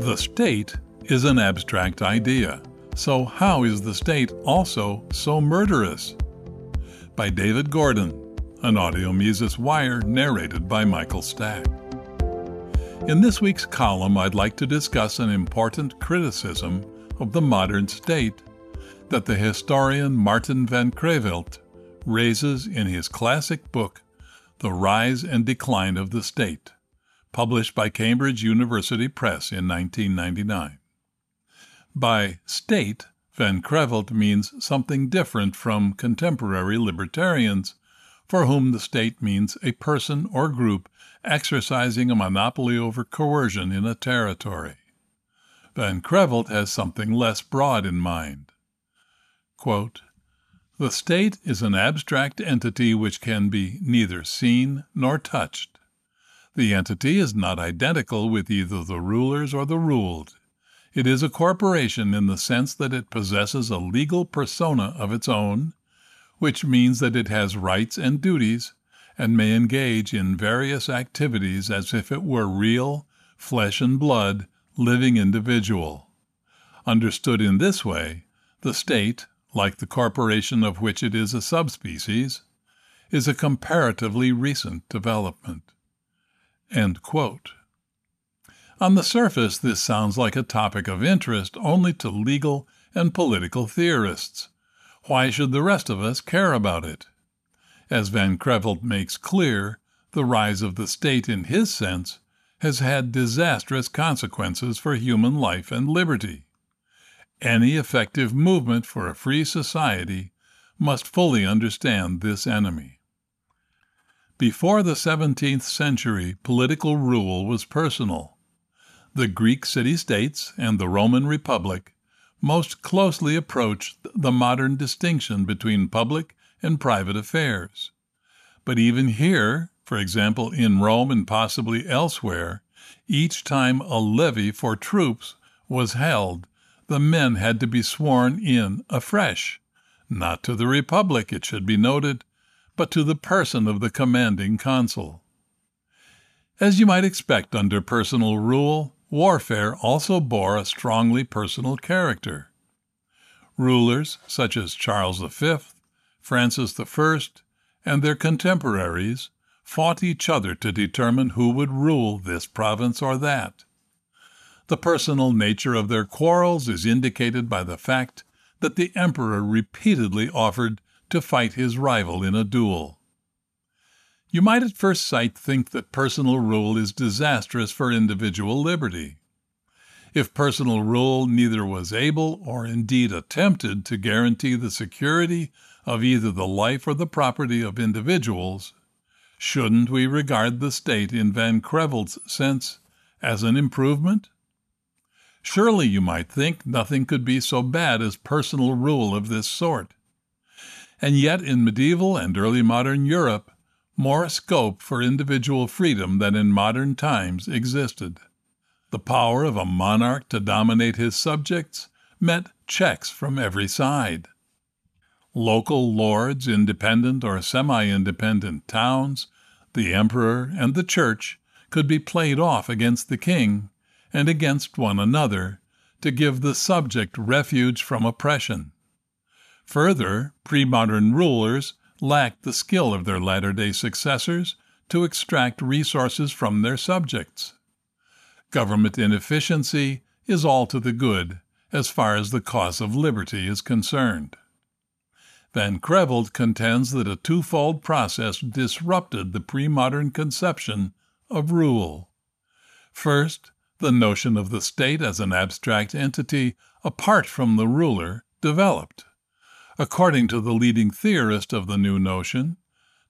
The state is an abstract idea. So, how is the state also so murderous? By David Gordon, an audio Mises Wire narrated by Michael Stack. In this week's column, I'd like to discuss an important criticism of the modern state that the historian Martin van Creveld raises in his classic book, The Rise and Decline of the State, published by Cambridge University Press in 1999. By state, Van Creveld means something different from contemporary libertarians, for whom the state means a person or group exercising a monopoly over coercion in a territory. Van Creveld has something less broad in mind. Quote, the state is an abstract entity which can be neither seen nor touched. The entity is not identical with either the rulers or the ruled. It is a corporation in the sense that it possesses a legal persona of its own, which means that it has rights and duties and may engage in various activities as if it were real, flesh and blood, living individual. Understood in this way, the state, like the corporation of which it is a subspecies, is a comparatively recent development. On the surface, this sounds like a topic of interest only to legal and political theorists. Why should the rest of us care about it? As Van Creveld makes clear, the rise of the state in his sense has had disastrous consequences for human life and liberty. Any effective movement for a free society must fully understand this enemy. Before the 17th century, political rule was personal. The Greek city states and the Roman Republic most closely approached the modern distinction between public and private affairs. But even here, for example, in Rome and possibly elsewhere, each time a levy for troops was held, the men had to be sworn in afresh, not to the republic, it should be noted, but to the person of the commanding consul. As you might expect under personal rule, warfare also bore a strongly personal character. Rulers such as Charles V, Francis I, and their contemporaries fought each other to determine who would rule this province or that. The personal nature of their quarrels is indicated by the fact that the emperor repeatedly offered to fight his rival in a duel. You might at first sight think that personal rule is disastrous for individual liberty. If personal rule neither was able or indeed attempted to guarantee the security of either the life or the property of individuals, shouldn't we regard the state in Van Creveld's sense as an improvement? Surely, you might think, nothing could be so bad as personal rule of this sort. And yet, in medieval and early modern Europe, more scope for individual freedom than in modern times existed. The power of a monarch to dominate his subjects met checks from every side. Local lords, independent or semi independent towns, the emperor, and the church could be played off against the king and against one another to give the subject refuge from oppression. Further, pre modern rulers lacked the skill of their latter day successors to extract resources from their subjects. Government inefficiency is all to the good as far as the cause of liberty is concerned. Van Creveld contends that a twofold process disrupted the pre modern conception of rule. First, the notion of the state as an abstract entity apart from the ruler developed. According to the leading theorist of the new notion,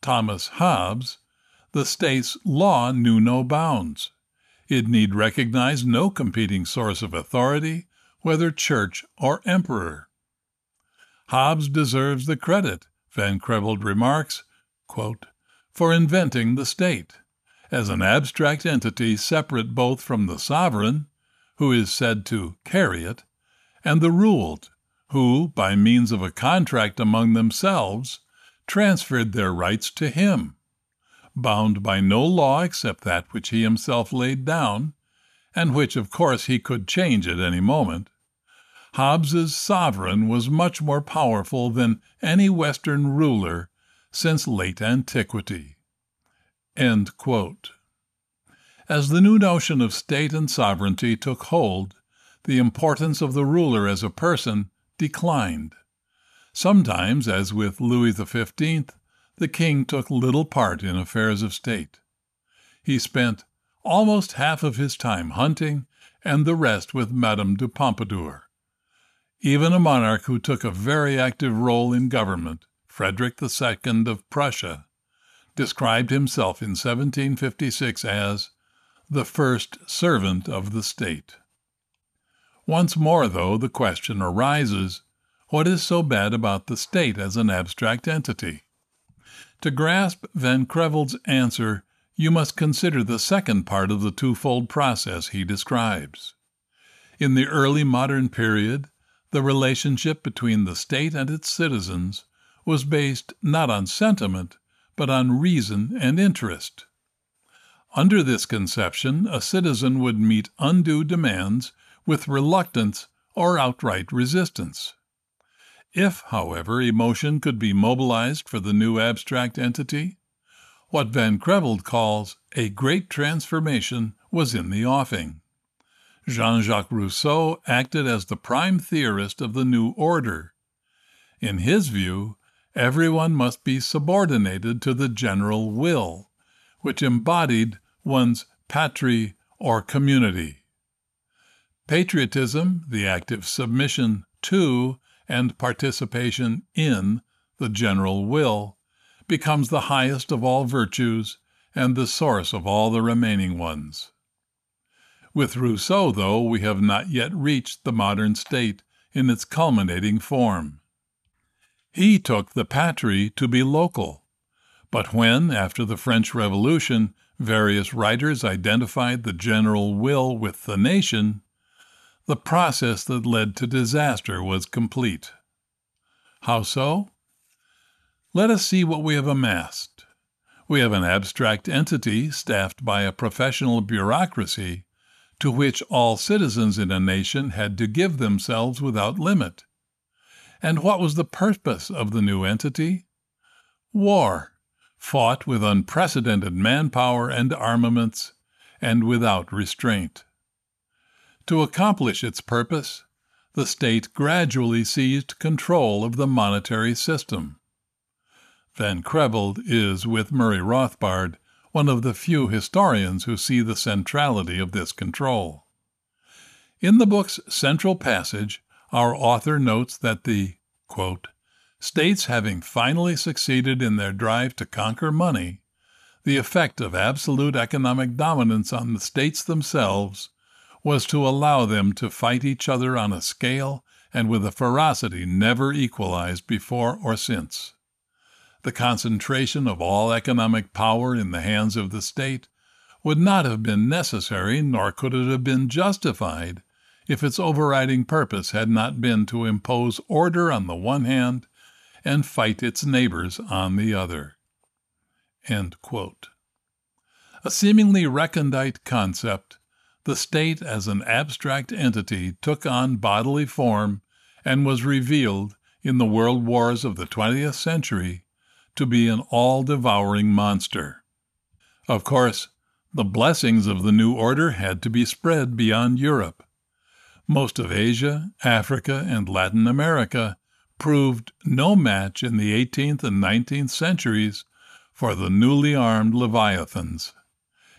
Thomas Hobbes, the state's law knew no bounds. It need recognize no competing source of authority, whether church or emperor. Hobbes deserves the credit, Van Creveld remarks, quote, for inventing the state as an abstract entity separate both from the sovereign, who is said to carry it, and the ruled, who, by means of a contract among themselves, transferred their rights to him, bound by no law except that which he himself laid down, and which, of course, he could change at any moment, Hobbes's sovereign was much more powerful than any Western ruler since late antiquity. As the new notion of state and sovereignty took hold, the importance of the ruler as a person declined. Sometimes, as with Louis XV, the king took little part in affairs of state. He spent almost half of his time hunting and the rest with Madame de Pompadour. Even a monarch who took a very active role in government, Frederick II of Prussia, described himself in 1756 as the first servant of the state. Once more, though, the question arises what is so bad about the state as an abstract entity? To grasp Van Creveld's answer, you must consider the second part of the twofold process he describes. In the early modern period, the relationship between the state and its citizens was based not on sentiment, but on reason and interest. Under this conception, a citizen would meet undue demands with reluctance or outright resistance. If, however, emotion could be mobilized for the new abstract entity, what Van Creveld calls a great transformation was in the offing. Jean Jacques Rousseau acted as the prime theorist of the new order. In his view, everyone must be subordinated to the general will, which embodied one's patrie or community. Patriotism, the active submission to and participation in the general will, becomes the highest of all virtues and the source of all the remaining ones. With Rousseau, though, we have not yet reached the modern state in its culminating form. He took the patrie to be local. But when, after the French Revolution, various writers identified the general will with the nation, the process that led to disaster was complete. How so? Let us see what we have amassed. We have an abstract entity staffed by a professional bureaucracy to which all citizens in a nation had to give themselves without limit. And what was the purpose of the new entity? War, fought with unprecedented manpower and armaments, and without restraint. To accomplish its purpose, the state gradually seized control of the monetary system. Van Creveld is, with Murray Rothbard, one of the few historians who see the centrality of this control. In the book's central passage, our author notes that the quote, states having finally succeeded in their drive to conquer money, the effect of absolute economic dominance on the states themselves was to allow them to fight each other on a scale and with a ferocity never equalized before or since the concentration of all economic power in the hands of the state would not have been necessary, nor could it have been justified, if its overriding purpose had not been to impose order on the one hand and fight its neighbors on the other. A seemingly recondite concept, the state as an abstract entity took on bodily form and was revealed in the world wars of the 20th century to be an all devouring monster. Of course, the blessings of the new order had to be spread beyond Europe. Most of Asia, Africa, and Latin America proved no match in the 18th and 19th centuries for the newly armed Leviathans.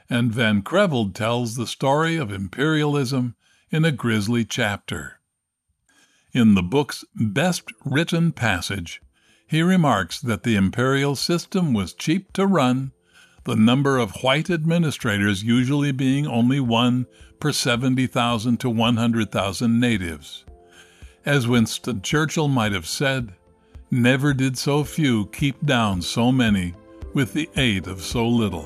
And Van Creveld tells the story of imperialism in a grisly chapter. In the book's best written passage, he remarks that the imperial system was cheap to run, the number of white administrators usually being only one per 70,000 to 100,000 natives. As Winston Churchill might have said, never did so few keep down so many with the aid of so little.